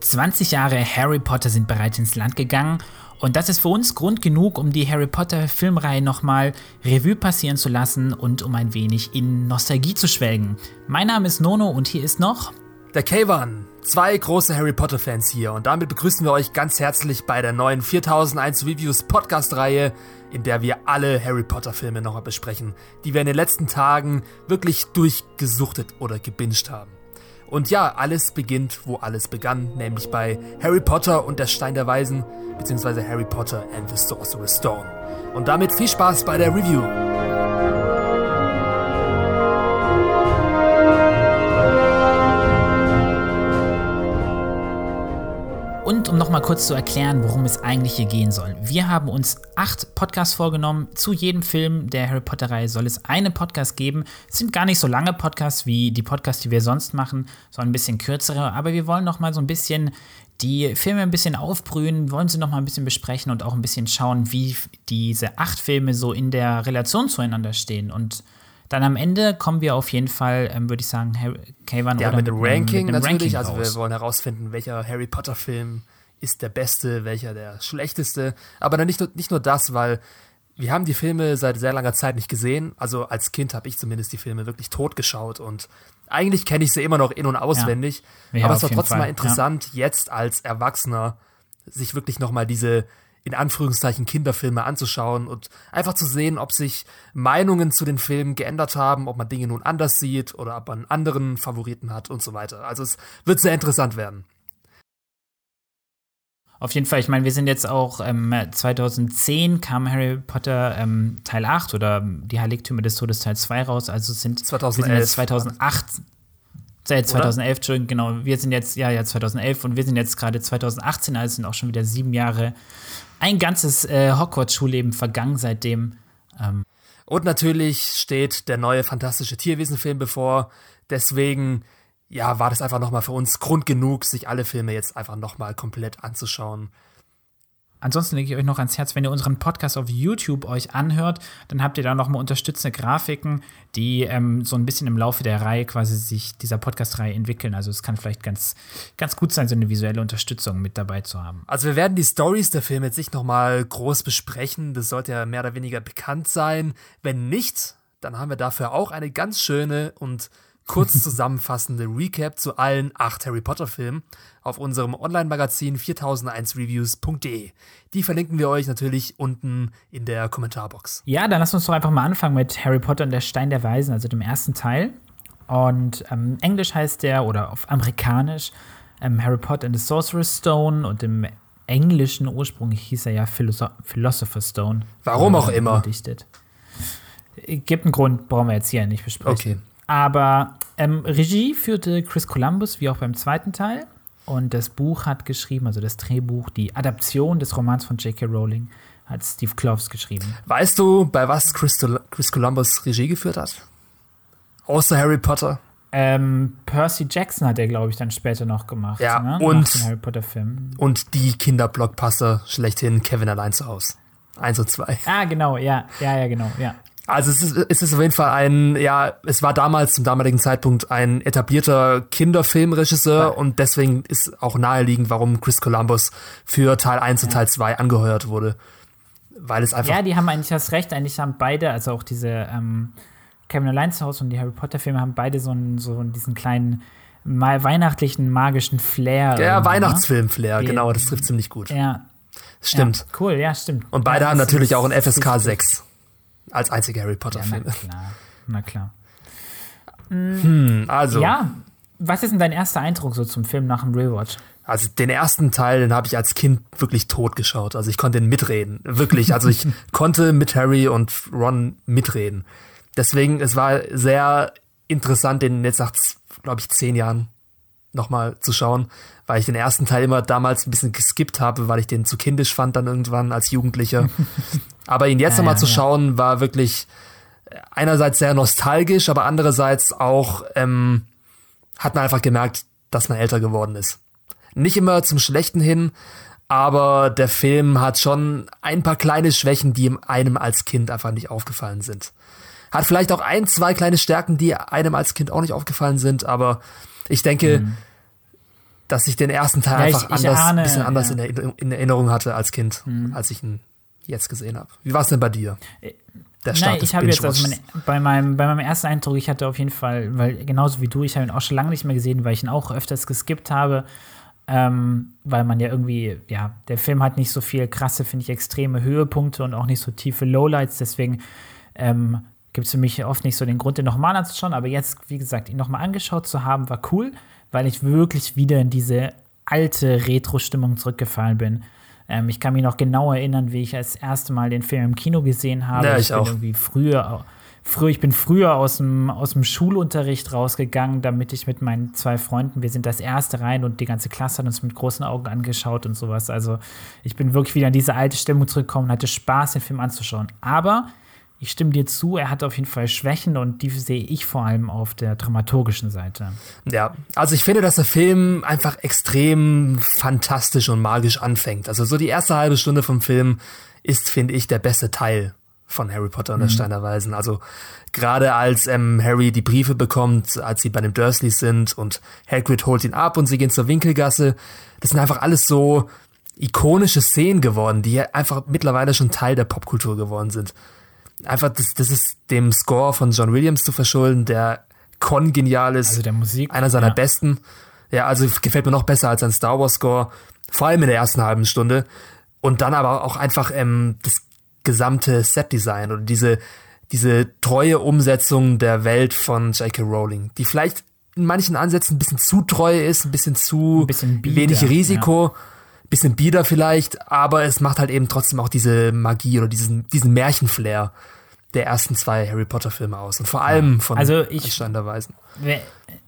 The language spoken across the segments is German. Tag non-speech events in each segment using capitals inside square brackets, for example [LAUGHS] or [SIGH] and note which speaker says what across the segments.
Speaker 1: 20 Jahre Harry Potter sind bereits ins Land gegangen und das ist für uns Grund genug, um die Harry Potter Filmreihe nochmal Revue passieren zu lassen und um ein wenig in Nostalgie zu schwelgen. Mein Name ist Nono und hier ist noch
Speaker 2: der K1. Zwei große Harry Potter Fans hier und damit begrüßen wir euch ganz herzlich bei der neuen 4001 Reviews Podcast Reihe, in der wir alle Harry Potter Filme nochmal besprechen, die wir in den letzten Tagen wirklich durchgesuchtet oder gebinged haben. Und ja, alles beginnt, wo alles begann, nämlich bei Harry Potter und der Stein der Weisen, beziehungsweise Harry Potter and the Sorcerer's Stone. Und damit viel Spaß bei der Review.
Speaker 1: Um nochmal kurz zu erklären, worum es eigentlich hier gehen soll. Wir haben uns acht Podcasts vorgenommen. Zu jedem Film der Harry Potter-Reihe soll es einen Podcast geben. Es sind gar nicht so lange Podcasts wie die Podcasts, die wir sonst machen, sondern ein bisschen kürzere. Aber wir wollen nochmal so ein bisschen die Filme ein bisschen aufbrühen, wollen sie nochmal ein bisschen besprechen und auch ein bisschen schauen, wie diese acht Filme so in der Relation zueinander stehen. Und dann am Ende kommen wir auf jeden Fall, ähm, würde ich sagen,
Speaker 2: K1 ja, oder mit dem Ranking mit natürlich. Ranking also wir wollen herausfinden, welcher Harry Potter Film ist der beste, welcher der schlechteste. Aber dann nicht nur, nicht nur das, weil wir haben die Filme seit sehr langer Zeit nicht gesehen. Also als Kind habe ich zumindest die Filme wirklich tot geschaut und eigentlich kenne ich sie immer noch in- und auswendig. Ja. Ja, aber es war trotzdem Fall. mal interessant, ja. jetzt als Erwachsener sich wirklich nochmal diese in Anführungszeichen Kinderfilme anzuschauen und einfach zu sehen, ob sich Meinungen zu den Filmen geändert haben, ob man Dinge nun anders sieht oder ob man anderen Favoriten hat und so weiter. Also es wird sehr interessant werden.
Speaker 1: Auf jeden Fall, ich meine, wir sind jetzt auch, ähm, 2010 kam Harry Potter ähm, Teil 8 oder die Heiligtümer des Todes Teil 2 raus, also sind
Speaker 2: 2011.
Speaker 1: wir sind jetzt 2008, äh, 2011, Entschuldigung, genau, wir sind jetzt, ja, ja, 2011 und wir sind jetzt gerade 2018, also sind auch schon wieder sieben Jahre ein ganzes äh, Hogwarts-Schulleben vergangen seitdem. Ähm.
Speaker 2: Und natürlich steht der neue fantastische Tierwesen-Film bevor. Deswegen, ja, war das einfach nochmal für uns Grund genug, sich alle Filme jetzt einfach nochmal komplett anzuschauen.
Speaker 1: Ansonsten lege ich euch noch ans Herz, wenn ihr unseren Podcast auf YouTube euch anhört, dann habt ihr da nochmal unterstützende Grafiken, die ähm, so ein bisschen im Laufe der Reihe quasi sich dieser Podcast-Reihe entwickeln. Also es kann vielleicht ganz, ganz gut sein, so eine visuelle Unterstützung mit dabei zu haben.
Speaker 2: Also wir werden die Stories der Filme jetzt nicht nochmal groß besprechen. Das sollte ja mehr oder weniger bekannt sein. Wenn nicht, dann haben wir dafür auch eine ganz schöne und kurz zusammenfassende Recap zu allen acht Harry Potter Filmen auf unserem Online-Magazin 4001reviews.de. Die verlinken wir euch natürlich unten in der Kommentarbox.
Speaker 1: Ja, dann lass uns doch einfach mal anfangen mit Harry Potter und der Stein der Weisen, also dem ersten Teil. Und ähm, Englisch heißt der, oder auf Amerikanisch, ähm, Harry Potter and the Sorcerer's Stone und im englischen Ursprung hieß er ja Philosoph Philosopher's Stone.
Speaker 2: Warum auch immer.
Speaker 1: Gedichtet. Gibt einen Grund, brauchen wir jetzt hier nicht besprechen. Okay. Aber ähm, Regie führte Chris Columbus, wie auch beim zweiten Teil. Und das Buch hat geschrieben, also das Drehbuch, die Adaption des Romans von J.K. Rowling, hat Steve Kloves geschrieben.
Speaker 2: Weißt du, bei was Chris, Chris Columbus Regie geführt hat? Außer Harry Potter?
Speaker 1: Ähm, Percy Jackson hat er, glaube ich, dann später noch gemacht.
Speaker 2: Ja,
Speaker 1: ne?
Speaker 2: und,
Speaker 1: Harry Potter Film.
Speaker 2: Und die Kinderblockbuster schlechthin Kevin allein zu Hause. Eins und zwei.
Speaker 1: Ah, genau, ja, ja, ja, genau, ja.
Speaker 2: Also es ist, es ist auf jeden Fall ein, ja, es war damals zum damaligen Zeitpunkt ein etablierter Kinderfilmregisseur ja. und deswegen ist auch naheliegend, warum Chris Columbus für Teil 1 ja. und Teil 2 angeheuert wurde. Weil es einfach.
Speaker 1: Ja, die haben eigentlich das Recht, eigentlich haben beide, also auch diese ähm, Kevin Allein zu Hause und die Harry Potter-Filme haben beide so, einen, so diesen kleinen mal weihnachtlichen, magischen Flair.
Speaker 2: Ja, ne? Weihnachtsfilm-Flair, genau, das trifft ziemlich gut.
Speaker 1: Ja.
Speaker 2: Stimmt.
Speaker 1: Ja, cool, ja, stimmt.
Speaker 2: Und beide haben natürlich auch ein FSK 6. Als einziger Harry Potter-Film.
Speaker 1: Ja, na klar. Na klar.
Speaker 2: Hm, also.
Speaker 1: Ja, was ist denn dein erster Eindruck so zum Film nach dem Rewatch?
Speaker 2: Also den ersten Teil, den habe ich als Kind wirklich tot geschaut. Also ich konnte ihn mitreden. Wirklich. Also ich [LAUGHS] konnte mit Harry und Ron mitreden. Deswegen, es war sehr interessant, den jetzt nach, glaube ich, zehn Jahren nochmal zu schauen, weil ich den ersten Teil immer damals ein bisschen geskippt habe, weil ich den zu kindisch fand dann irgendwann als Jugendlicher. [LAUGHS] aber ihn jetzt ja, nochmal ja, zu schauen, war wirklich einerseits sehr nostalgisch, aber andererseits auch ähm, hat man einfach gemerkt, dass man älter geworden ist. Nicht immer zum Schlechten hin, aber der Film hat schon ein paar kleine Schwächen, die einem als Kind einfach nicht aufgefallen sind. Hat vielleicht auch ein, zwei kleine Stärken, die einem als Kind auch nicht aufgefallen sind, aber ich denke, mhm. dass ich den ersten Teil
Speaker 1: Ja, ich-
Speaker 2: einfach
Speaker 1: ich
Speaker 2: anders,
Speaker 1: ahne,
Speaker 2: bisschen anders
Speaker 1: ja. Mhm.
Speaker 2: in, Erinnerung, in Erinnerung hatte als Kind, als ich ihn jetzt gesehen habe. Wie war es denn bei dir? Der Start
Speaker 1: Nein, ich habe jetzt also
Speaker 2: Binge-Watchs.
Speaker 1: mein, bei, meinem, bei meinem ersten Eindruck, ich hatte auf jeden Fall, weil genauso wie du, ich habe ihn auch schon lange nicht mehr gesehen, weil ich ihn auch öfters geskippt habe, ähm, weil man ja irgendwie, ja, der Film hat nicht so viel krasse, finde ich, extreme Höhepunkte und auch nicht so tiefe Lowlights, deswegen ähm, gibt es für mich oft nicht so den Grund, den nochmal anzuschauen, aber jetzt, wie gesagt, ihn nochmal angeschaut zu haben, war cool, weil ich wirklich wieder in diese alte Retro-Stimmung zurückgefallen bin. Ähm, ich kann mich noch genau erinnern, wie ich das erste Mal den Film im Kino gesehen habe.
Speaker 2: Ja, ich
Speaker 1: bin
Speaker 2: auch.
Speaker 1: irgendwie früher, früher, ich bin früher aus dem, aus dem Schulunterricht rausgegangen, damit ich mit meinen zwei Freunden, wir sind das erste rein und die ganze Klasse hat uns mit großen Augen angeschaut und sowas. Also ich bin wirklich wieder in diese alte Stimmung zurückgekommen und hatte Spaß, den Film anzuschauen. Aber ich stimme dir zu, er hat auf jeden Fall Schwächen und die sehe ich vor allem auf der dramaturgischen Seite.
Speaker 2: Ja, also ich finde, dass der Film einfach extrem fantastisch und magisch anfängt. Also so die erste halbe Stunde vom Film ist, finde ich, der beste Teil von Harry Potter und der Stein der Weisen. Also gerade als ähm, Harry die Briefe bekommt, als sie bei den Dursleys sind und Hagrid holt ihn ab und sie gehen zur Winkelgasse, das sind einfach alles so ikonische Szenen geworden, die einfach mittlerweile schon Teil der Popkultur geworden sind. Einfach, das, das ist dem Score von John Williams zu verschulden, der kongenial ist.
Speaker 1: Also der Musik.
Speaker 2: Einer seiner
Speaker 1: ja.
Speaker 2: besten. Ja, also gefällt mir noch besser als ein Star Wars Score. Vor allem in der ersten halben Stunde. Und dann aber auch einfach ähm, das gesamte Set-Design oder diese, diese treue Umsetzung der Welt von J.K. Rowling, die vielleicht in manchen Ansätzen ein bisschen zu treu ist, ein bisschen zu
Speaker 1: Ein bisschen bieder,
Speaker 2: wenig Risiko, bisschen bieder vielleicht, aber es macht halt eben trotzdem auch diese Magie oder diesen, diesen Märchenflair der ersten zwei Harry Potter Filme aus. Und vor allem von
Speaker 1: Also ich-
Speaker 2: der Weisen.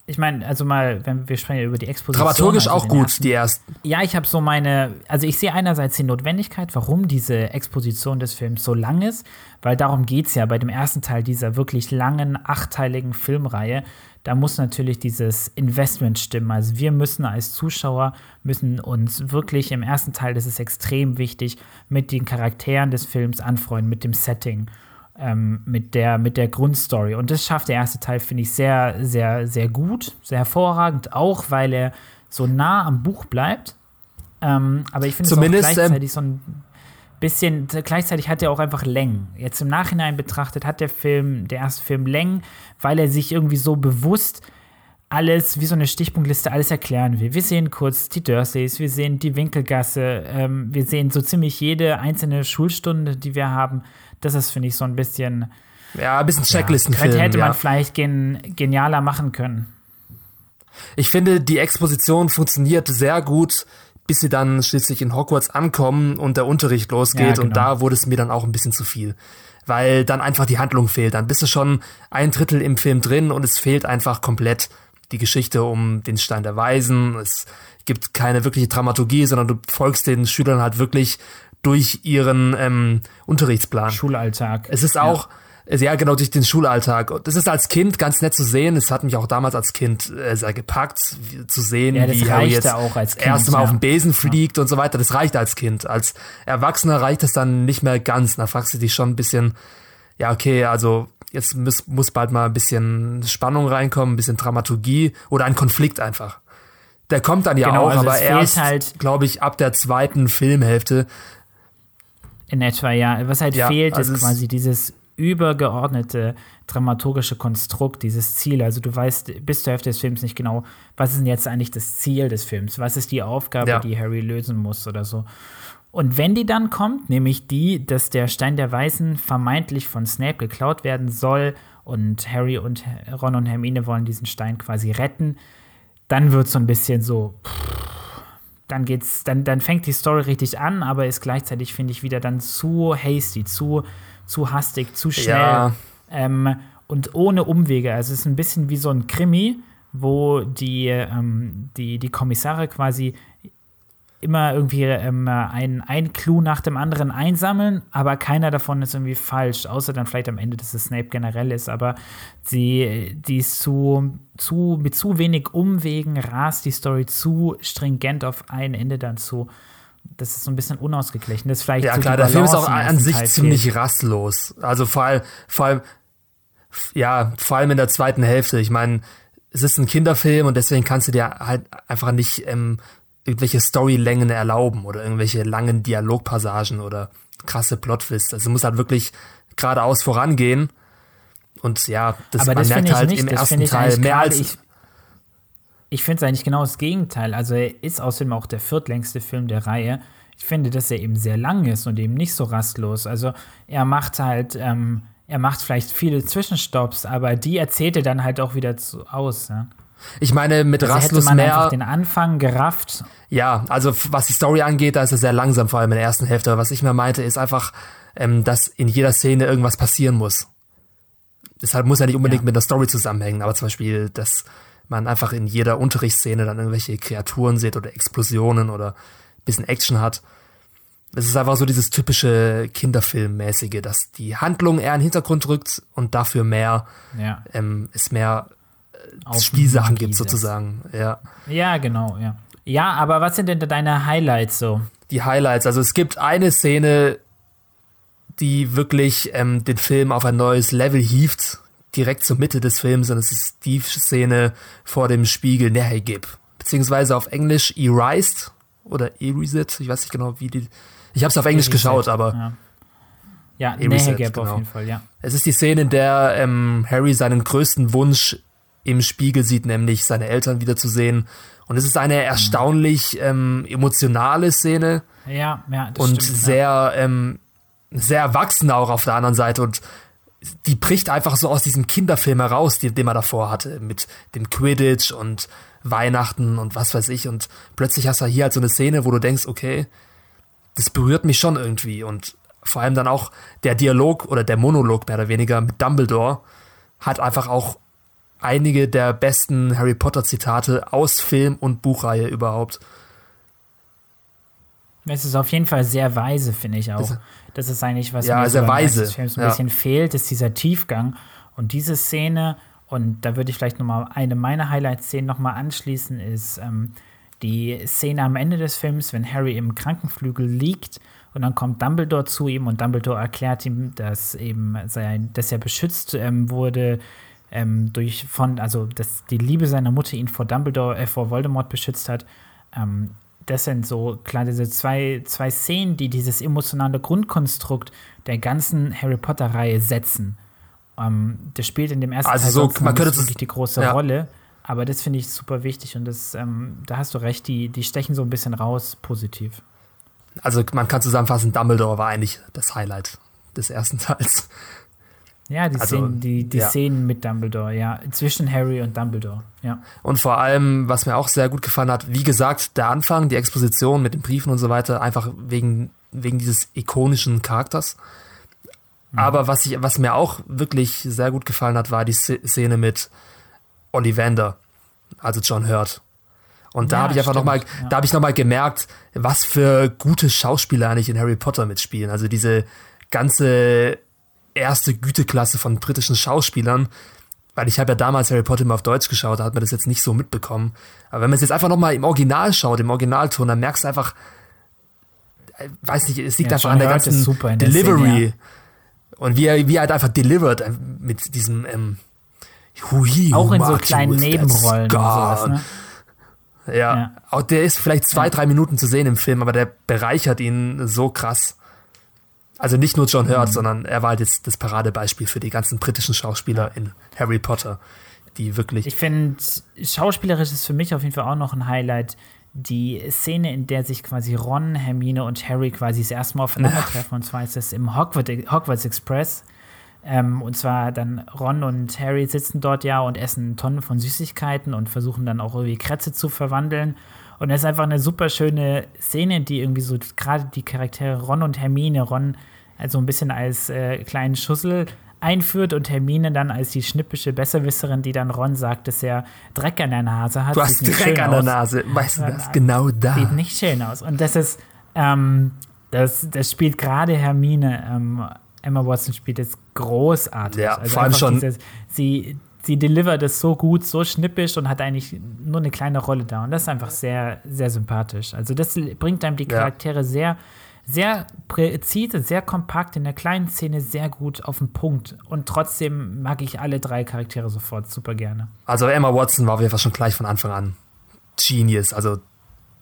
Speaker 1: Ich meine, also mal, wenn wir sprechen ja über die Exposition.
Speaker 2: Dramaturgisch
Speaker 1: also
Speaker 2: auch gut,
Speaker 1: ersten-
Speaker 2: die ersten.
Speaker 1: Ja, ich habe so meine, also ich sehe einerseits die Notwendigkeit, warum diese Exposition des Films so lang ist, weil darum geht es ja bei dem ersten Teil dieser wirklich langen, achtteiligen Filmreihe. Da muss natürlich dieses Investment stimmen. Also wir müssen als Zuschauer, müssen uns wirklich im ersten Teil, das ist extrem wichtig, mit den Charakteren des Films anfreunden, mit dem Setting ähm, mit, der, mit der Grundstory. Und das schafft der erste Teil, finde ich, sehr, sehr, sehr gut, sehr hervorragend, auch weil er so nah am Buch bleibt. Ähm, aber ich finde es auch
Speaker 2: ähm,
Speaker 1: gleichzeitig so ein bisschen, gleichzeitig hat er auch einfach Längen. Jetzt im Nachhinein betrachtet hat der Film, der erste Film Längen, weil er sich irgendwie so bewusst alles, wie so eine Stichpunktliste, alles erklären will. Wir sehen kurz die Dursleys, wir sehen die Winkelgasse, ähm, wir sehen so ziemlich jede einzelne Schulstunde, die wir haben. Das ist, finde ich, so ein bisschen.
Speaker 2: Ja, ein bisschen Checklistenfilm.
Speaker 1: Hätte hätte
Speaker 2: ja.
Speaker 1: man vielleicht gen genialer machen können.
Speaker 2: Ich finde, die Exposition funktioniert sehr gut, bis sie dann schließlich in Hogwarts ankommen und der Unterricht losgeht.
Speaker 1: Ja,
Speaker 2: Und
Speaker 1: genau.
Speaker 2: da wurde es mir dann auch ein bisschen zu viel. Weil dann einfach die Handlung fehlt. Dann bist du schon ein Drittel im Film drin und es fehlt einfach komplett die Geschichte um den Stein der Weisen. Es gibt keine wirkliche Dramaturgie, sondern du folgst den Schülern halt wirklich durch ihren ähm, Unterrichtsplan.
Speaker 1: Schulalltag.
Speaker 2: Es ist auch, ja. Genau, durch den Schulalltag. Das ist als Kind ganz nett zu sehen. Es hat mich auch damals als Kind äh, sehr gepackt, zu sehen,
Speaker 1: Ja, das
Speaker 2: wie Harry jetzt
Speaker 1: auch als
Speaker 2: das
Speaker 1: Kind,
Speaker 2: erste Mal
Speaker 1: ja.
Speaker 2: auf den Besen fliegt und so weiter. Das reicht als Kind. Als Erwachsener reicht es dann nicht mehr ganz. Da fragst du dich schon ein bisschen, ja, okay, also jetzt muss, muss bald mal ein bisschen Spannung reinkommen, ein bisschen Dramaturgie oder ein Konflikt einfach. Der kommt dann ja
Speaker 1: Genau,
Speaker 2: auch,
Speaker 1: also
Speaker 2: aber erst,
Speaker 1: halt-
Speaker 2: glaube ich, ab der zweiten Filmhälfte.
Speaker 1: In etwa, ja. Was halt
Speaker 2: Ja,
Speaker 1: fehlt,
Speaker 2: also
Speaker 1: ist quasi dieses übergeordnete dramaturgische Konstrukt, dieses Ziel. Also du weißt bis zur Hälfte des Films nicht genau, was ist denn jetzt eigentlich das Ziel des Films? Was ist die Aufgabe,
Speaker 2: Ja.
Speaker 1: die Harry lösen muss oder so? Und wenn die dann kommt, nämlich die, dass der Stein der Weisen vermeintlich von Snape geklaut werden soll und Harry und Ron und Hermine wollen diesen Stein quasi retten, dann wird so ein bisschen so, dann geht's, dann, dann fängt die Story richtig an, aber ist gleichzeitig, finde ich, wieder dann zu hasty, zu, zu hastig, zu schnell
Speaker 2: Ja.
Speaker 1: ähm, und ohne Umwege. Also es ist ein bisschen wie so ein Krimi, wo die, ähm, die, die Kommissare quasi immer irgendwie ähm, ein, ein Clou nach dem anderen einsammeln, aber keiner davon ist irgendwie falsch, außer dann vielleicht am Ende, dass es Snape generell ist, aber sie, die ist zu, zu, mit zu wenig Umwegen rast die Story zu stringent auf ein Ende dann zu. Das ist so ein bisschen unausgeglichen. Das ist vielleicht
Speaker 2: Ja
Speaker 1: so
Speaker 2: klar, der Film ist auch an sich
Speaker 1: Teil
Speaker 2: ziemlich
Speaker 1: fehlt.
Speaker 2: rastlos. Also vor allem, vor allem, ja, vor allem in der zweiten Hälfte. Ich meine, es ist ein Kinderfilm und deswegen kannst du dir halt einfach nicht ähm, irgendwelche Storylängen erlauben oder irgendwelche langen Dialogpassagen oder krasse Plotwists. Also muss halt wirklich geradeaus vorangehen. Und ja, das,
Speaker 1: Aber
Speaker 2: man
Speaker 1: das
Speaker 2: merkt halt
Speaker 1: nicht.
Speaker 2: im
Speaker 1: Das
Speaker 2: ersten Teil mehr als.
Speaker 1: Ich, ich finde es eigentlich genau das Gegenteil. Also er ist außerdem auch der viertlängste Film der Reihe. Ich finde, dass er eben sehr lang ist und eben nicht so rastlos. Also er macht halt, ähm, er macht vielleicht viele Zwischenstopps, aber die erzählt er dann halt auch wieder zu, aus. Ja?
Speaker 2: ich meine, mit
Speaker 1: Also hätte
Speaker 2: Rastlos
Speaker 1: man einfach
Speaker 2: mehr.
Speaker 1: den Anfang gerafft.
Speaker 2: Ja, also was die Story angeht, da ist er sehr langsam, vor allem in der ersten Hälfte. Was ich mir meinte, ist einfach, ähm, dass in jeder Szene irgendwas passieren muss. Deshalb muss ja nicht unbedingt
Speaker 1: Ja.
Speaker 2: mit der Story zusammenhängen, aber zum Beispiel, dass man einfach in jeder Unterrichtsszene dann irgendwelche Kreaturen sieht oder Explosionen oder ein bisschen Action hat. Das ist einfach so dieses typische Kinderfilmmäßige, dass die Handlung eher in den Hintergrund rückt und dafür mehr,
Speaker 1: Ja,
Speaker 2: ähm, es mehr
Speaker 1: auf
Speaker 2: Spielsachen gibt sozusagen, ja.
Speaker 1: Ja, genau, ja. Ja, aber was sind denn deine Highlights so?
Speaker 2: die Highlights. Also es gibt eine Szene, die wirklich ähm, den Film auf ein neues Level hieft, direkt zur Mitte des Films, und es ist die Szene vor dem Spiegel Nehegib. Beziehungsweise auf Englisch Erased oder Erased, ich weiß nicht genau, wie die. Ich habe es auf Englisch
Speaker 1: Reset,
Speaker 2: geschaut, aber
Speaker 1: Ja, ja
Speaker 2: Reset,
Speaker 1: Nehegeb
Speaker 2: genau.
Speaker 1: auf jeden Fall, ja.
Speaker 2: es ist die Szene, in der ähm, Harry seinen größten Wunsch im Spiegel sieht, nämlich seine Eltern wiederzusehen. Und es ist eine erstaunlich ähm, emotionale Szene
Speaker 1: Ja, ja, das
Speaker 2: und
Speaker 1: stimmt, ja.
Speaker 2: sehr, ähm, sehr erwachsen auch auf der anderen Seite und die bricht einfach so aus diesem Kinderfilm heraus, den, den man davor hatte, mit dem Quidditch und Weihnachten und was weiß ich und plötzlich hast du hier halt so eine Szene, wo du denkst, okay, das berührt mich schon irgendwie und vor allem dann auch der Dialog oder der Monolog mehr oder weniger mit Dumbledore hat einfach auch einige der besten Harry Potter Zitate aus Film und Buchreihe überhaupt.
Speaker 1: Es ist auf jeden Fall sehr weise, finde ich auch.
Speaker 2: Das-
Speaker 1: Das, ist eigentlich, was
Speaker 2: Ja,
Speaker 1: mir
Speaker 2: sehr weise,
Speaker 1: des Films ein
Speaker 2: ja.
Speaker 1: bisschen fehlt, ist dieser Tiefgang. Und diese Szene, und da würde ich vielleicht noch mal eine meiner Highlight-Szenen noch mal anschließen, ist ähm, die Szene am Ende des Films, wenn Harry im Krankenflügel liegt und dann kommt Dumbledore zu ihm und Dumbledore erklärt ihm, dass eben sein, dass er beschützt ähm, wurde ähm, durch von, also dass die Liebe seiner Mutter ihn vor Dumbledore, äh, vor Voldemort beschützt hat. Ähm, das sind so klar diese zwei, zwei Szenen, die dieses emotionale Grundkonstrukt der ganzen Harry Potter-Reihe setzen. Ähm, das spielt in dem ersten
Speaker 2: Also
Speaker 1: Teil
Speaker 2: so,
Speaker 1: sonst
Speaker 2: man könnte
Speaker 1: wirklich die große
Speaker 2: ja.
Speaker 1: Rolle. Aber das finde ich super wichtig und das, ähm, da hast du recht, die, die stechen so ein bisschen raus, positiv.
Speaker 2: Also man kann zusammenfassen, Dumbledore war eigentlich das Highlight des ersten Teils.
Speaker 1: Ja, die,
Speaker 2: Also,
Speaker 1: Szenen, die, die
Speaker 2: ja.
Speaker 1: Szenen mit Dumbledore, ja, zwischen Harry und Dumbledore, ja.
Speaker 2: Und vor allem, was mir auch sehr gut gefallen hat, wie gesagt, der Anfang, die Exposition mit den Briefen und so weiter, einfach wegen, wegen dieses ikonischen Charakters.
Speaker 1: Mhm.
Speaker 2: Aber was, ich, was mir auch wirklich sehr gut gefallen hat, war die Sz- Szene mit Ollivander, also John Hurt. Und da
Speaker 1: Ja,
Speaker 2: habe ich einfach nochmal,
Speaker 1: ja.
Speaker 2: da habe ich nochmal gemerkt, was für gute Schauspieler eigentlich in Harry Potter mitspielen. Also diese ganze erste Güteklasse von britischen Schauspielern, weil ich habe ja damals Harry Potter immer auf Deutsch geschaut, da hat man das jetzt nicht so mitbekommen. Aber wenn man es jetzt einfach nochmal im Original schaut, im Originalton, dann merkst du einfach, äh, weiß nicht, es liegt
Speaker 1: Ja,
Speaker 2: einfach
Speaker 1: John
Speaker 2: an der
Speaker 1: Hurt
Speaker 2: ganzen
Speaker 1: super
Speaker 2: Delivery.
Speaker 1: Szene,
Speaker 2: Und wie er, wie er halt einfach delivert äh, mit diesem, ähm, he
Speaker 1: Auch in so kleinen Nebenrollen sowas, ne?
Speaker 2: Ja.
Speaker 1: Ja.
Speaker 2: Auch der ist vielleicht zwei, drei Minuten zu sehen im Film, aber der bereichert ihn so krass. Also nicht nur John
Speaker 1: Mhm.
Speaker 2: Hurt, sondern er war halt jetzt das Paradebeispiel für die ganzen britischen Schauspieler in Harry Potter, die wirklich.
Speaker 1: Ich finde, schauspielerisch ist für mich auf jeden Fall auch noch ein Highlight die Szene, in der sich quasi Ron, Hermine und Harry quasi das erste Mal aufeinandertreffen. [LAUGHS] Und zwar ist das im Hogwarts, Hogwarts Express. Ähm, und zwar dann Ron und Harry sitzen dort ja und essen Tonnen von Süßigkeiten und versuchen dann auch irgendwie Krätze zu verwandeln. Und das ist einfach eine super schöne Szene, die irgendwie so gerade die Charaktere Ron und Hermine, Ron also ein bisschen als äh, kleinen Schussel einführt und Hermine dann als die schnippische Besserwisserin, die dann Ron sagt, dass er Dreck an der Nase hat.
Speaker 2: du hast Dreck an der. Nase. Weißt du
Speaker 1: Ja,
Speaker 2: das? Genau da.
Speaker 1: Sieht nicht schön aus. Und das ist, ähm, das, das spielt gerade Hermine, ähm, Emma Watson spielt es großartig.
Speaker 2: Ja,
Speaker 1: also
Speaker 2: vor allem schon-
Speaker 1: Dieses, sie, sie delivert es so gut, so schnippisch und hat eigentlich nur eine kleine Rolle da. Und das ist einfach sehr, sehr sympathisch. Also das bringt einem die
Speaker 2: Ja.
Speaker 1: Charaktere sehr sehr präzise, sehr kompakt, in der kleinen Szene sehr gut auf den Punkt. Und trotzdem mag ich alle drei Charaktere sofort super gerne.
Speaker 2: Also Emma Watson war Fall schon gleich von Anfang an Genius. Also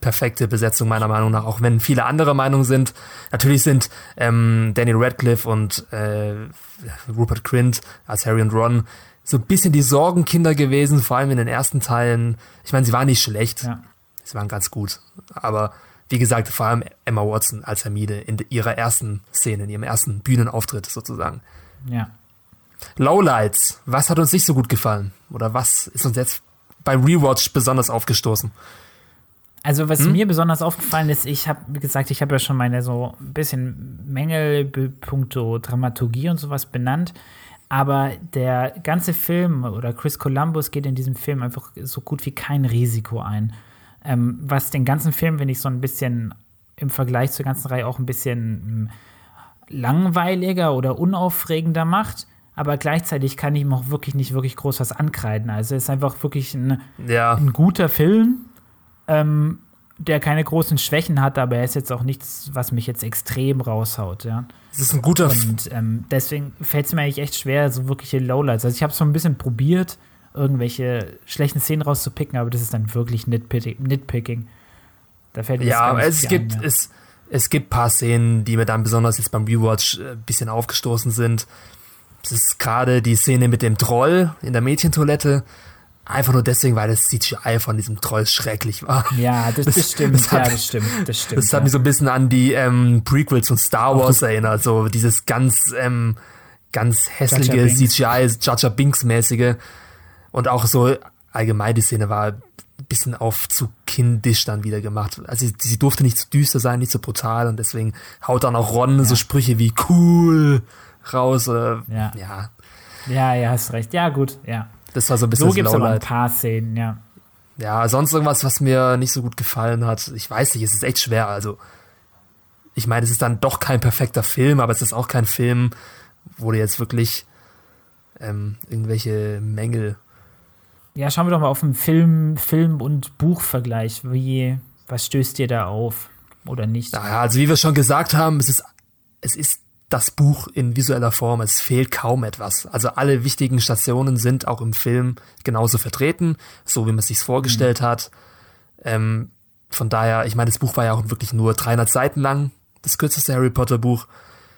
Speaker 2: perfekte Besetzung meiner Meinung nach, auch wenn viele andere Meinungen sind. Natürlich sind ähm, Daniel Radcliffe und äh, Rupert Grint als Harry und Ron so ein bisschen die Sorgenkinder gewesen, vor allem in den ersten Teilen. Ich meine, sie waren nicht schlecht. Ja. Sie waren ganz gut. Aber wie gesagt, vor allem Emma Watson als Hermine in ihrer ersten Szene, in ihrem ersten Bühnenauftritt sozusagen.
Speaker 1: Ja.
Speaker 2: Lowlights, was hat uns nicht so gut gefallen? Oder was ist uns jetzt beim Rewatch besonders aufgestoßen?
Speaker 1: Also was hm? mir besonders aufgefallen ist, ich habe, wie gesagt, ich habe ja schon meine so ein bisschen Mängel punkto Dramaturgie und sowas benannt. Aber der ganze Film oder Chris Columbus geht in diesem Film einfach so gut wie kein Risiko ein. Ähm, was den ganzen Film, wenn ich so ein bisschen im Vergleich zur ganzen Reihe auch ein bisschen hm, langweiliger oder unaufregender macht. Aber gleichzeitig kann ich ihm auch wirklich nicht wirklich groß was ankreiden. Also es ist einfach wirklich ein, ja. ein guter Film, ähm, der keine großen Schwächen hat, aber er ist jetzt auch nichts, was mich jetzt extrem raushaut, ja.
Speaker 2: Es ist ein guter
Speaker 1: Und ähm, deswegen fällt es mir eigentlich echt schwer, so wirkliche Lowlights. Also ich habe es so ein bisschen probiert, irgendwelche schlechten Szenen rauszupicken, aber das ist dann wirklich Nitpicking.
Speaker 2: Da fällt mir ja, es gibt ein, ja. es es gibt paar Szenen, die mir dann besonders jetzt beim Rewatch ein äh, bisschen aufgestoßen sind. Es ist gerade die Szene mit dem Troll in der Mädchentoilette. Einfach nur deswegen, weil das CGI von diesem Troll schrecklich war.
Speaker 1: Ja, [LAUGHS] das, das stimmt. Das hat, ja, das stimmt. Das, stimmt,
Speaker 2: das hat ja. mich so ein bisschen an die ähm, Prequels von Star Wars erinnert. So dieses ganz, ähm, ganz hässliche CGI, Jaja Binks-mäßige. Und auch so allgemein die Szene war ein bisschen auf zu kindisch dann wieder gemacht. Also sie, sie durfte nicht zu düster sein, nicht so brutal und deswegen haut dann auch Ron ja. so Sprüche wie cool raus oder
Speaker 1: ja. ja. Ja, ja, hast recht. Ja, gut, ja.
Speaker 2: Das war so ein bisschen So
Speaker 1: gibt es aber ein paar Szenen, ja.
Speaker 2: Ja, sonst irgendwas, was mir nicht so gut gefallen hat. Ich weiß nicht, es ist echt schwer. Also, ich meine, es ist dann doch kein perfekter Film, aber es ist auch kein Film, wo du jetzt wirklich ähm, irgendwelche Mängel.
Speaker 1: Ja, schauen wir doch mal auf den Film, Film und Buchvergleich. Wie, was stößt dir da auf oder nicht?
Speaker 2: Naja, also wie wir schon gesagt haben, es ist, es ist das Buch in visueller Form. Es fehlt kaum etwas. Also alle wichtigen Stationen sind auch im Film genauso vertreten, so wie man es sich vorgestellt mhm. hat. Ähm, von daher, ich meine, das Buch war ja auch wirklich nur 300 Seiten lang, das kürzeste Harry Potter Buch.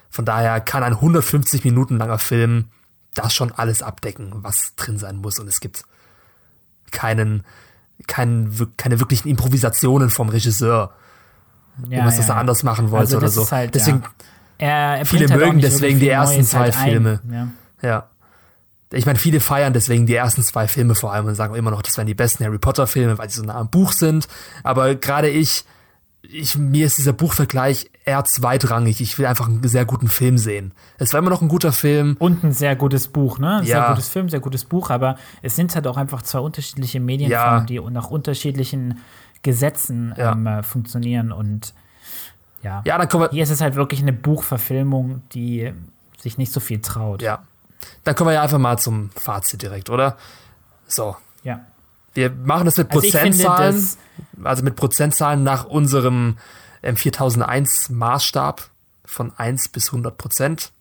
Speaker 2: Von daher kann ein 150 Minuten langer Film das schon alles abdecken, was drin sein muss. Und es gibt keinen, keinen, keine wirklichen Improvisationen vom Regisseur, ja, wie man es ja. anders machen wollte also oder so. Halt, Deswegen, ja
Speaker 1: er,
Speaker 2: viele halt mögen deswegen die ersten zwei halt Filme. Ja. ja. Ich meine, viele feiern deswegen die ersten zwei Filme vor allem und sagen immer noch, das wären die besten Harry Potter Filme, weil sie so nah am Buch sind. Aber gerade ich, ich, mir ist dieser Buchvergleich eher zweitrangig. Ich will einfach einen sehr guten Film sehen. Es war immer noch ein guter Film.
Speaker 1: Und ein sehr gutes Buch, ne? Ein ja. Sehr gutes Film, sehr gutes Buch, aber es sind halt auch einfach zwei unterschiedliche Medienformen, ja. die nach unterschiedlichen Gesetzen ja. ähm, äh, funktionieren und ja.
Speaker 2: Ja, dann kommen wir.
Speaker 1: Hier ist es halt wirklich eine Buchverfilmung, die sich nicht so viel traut.
Speaker 2: Ja. Dann kommen wir ja einfach mal zum Fazit direkt, oder? So.
Speaker 1: Ja.
Speaker 2: Wir machen das mit also Prozentzahlen, das also mit Prozentzahlen nach unserem ähm, 4001 Maßstab von 1 bis 100 Prozent.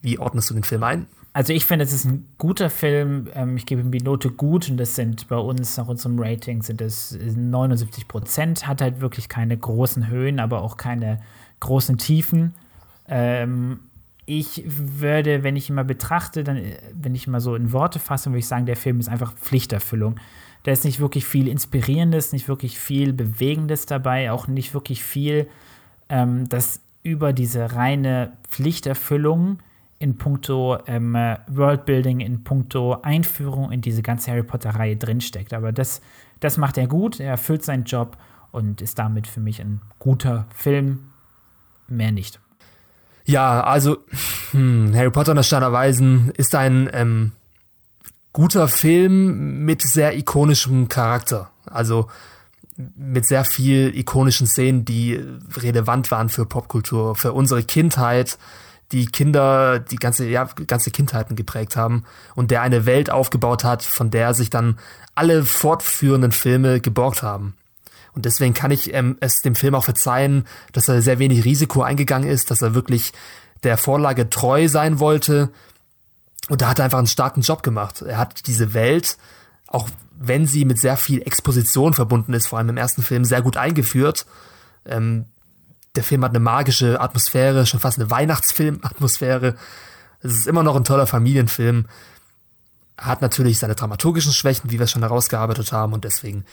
Speaker 2: Wie ordnest du den Film ein?
Speaker 1: Also ich finde, es ist ein guter Film. Ähm, ich gebe ihm die Note gut und das sind bei uns nach unserem Rating sind es 79 Prozent. Hat halt wirklich keine großen Höhen, aber auch keine großen Tiefen. Ähm, ich würde, wenn ich ihn mal betrachte, dann, wenn ich ihn mal so in Worte fasse, würde ich sagen, der Film ist einfach Pflichterfüllung. Da ist nicht wirklich viel Inspirierendes, nicht wirklich viel Bewegendes dabei, auch nicht wirklich viel, ähm, das über diese reine Pflichterfüllung in puncto ähm, Worldbuilding, in puncto Einführung in diese ganze Harry Potter-Reihe drinsteckt. Aber das, das macht er gut, er erfüllt seinen Job und ist damit für mich ein guter Film. Mehr nicht.
Speaker 2: Ja, also hm, Harry Potter und das Stein der Weisen ist ein ähm, guter Film mit sehr ikonischem Charakter. Also mit sehr viel ikonischen Szenen, die relevant waren für Popkultur, für unsere Kindheit die Kinder die ganze, ja, ganze Kindheiten geprägt haben und der eine Welt aufgebaut hat, von der sich dann alle fortführenden Filme geborgt haben. Und deswegen kann ich ähm, es dem Film auch verzeihen, dass er sehr wenig Risiko eingegangen ist, dass er wirklich der Vorlage treu sein wollte. Und da hat er einfach einen starken Job gemacht. Er hat diese Welt, auch wenn sie mit sehr viel Exposition verbunden ist, vor allem im ersten Film, sehr gut eingeführt. Ähm, der Film hat eine magische Atmosphäre, schon fast eine Weihnachtsfilm-Atmosphäre. Es ist immer noch ein toller Familienfilm. Hat natürlich seine dramaturgischen Schwächen, wie wir es schon herausgearbeitet haben, und deswegen,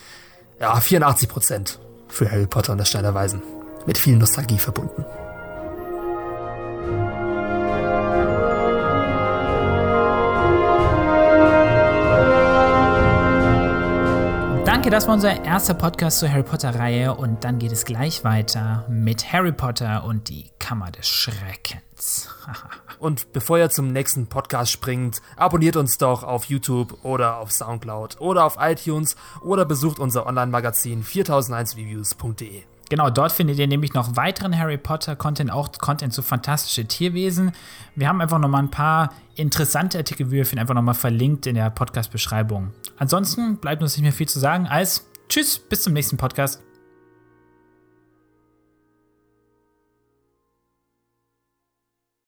Speaker 2: ja, 84 Prozent für Harry Potter und das Stein der Weisen. Mit viel Nostalgie verbunden.
Speaker 1: Danke, das war unser erster Podcast zur Harry Potter-Reihe und dann geht es gleich weiter mit Harry Potter und die Kammer des Schreckens. [LAUGHS]
Speaker 2: und bevor ihr zum nächsten Podcast springt, abonniert uns doch auf YouTube oder auf Soundcloud oder auf iTunes oder besucht unser Online-Magazin 4001reviews.de.
Speaker 1: Genau, dort findet ihr nämlich noch weiteren Harry Potter-Content, auch Content zu fantastische Tierwesen. Wir haben einfach nochmal ein paar interessante Artikel, wir finden, einfach nochmal verlinkt in der Podcast-Beschreibung. Ansonsten bleibt uns nicht mehr viel zu sagen als Tschüss, bis zum nächsten Podcast.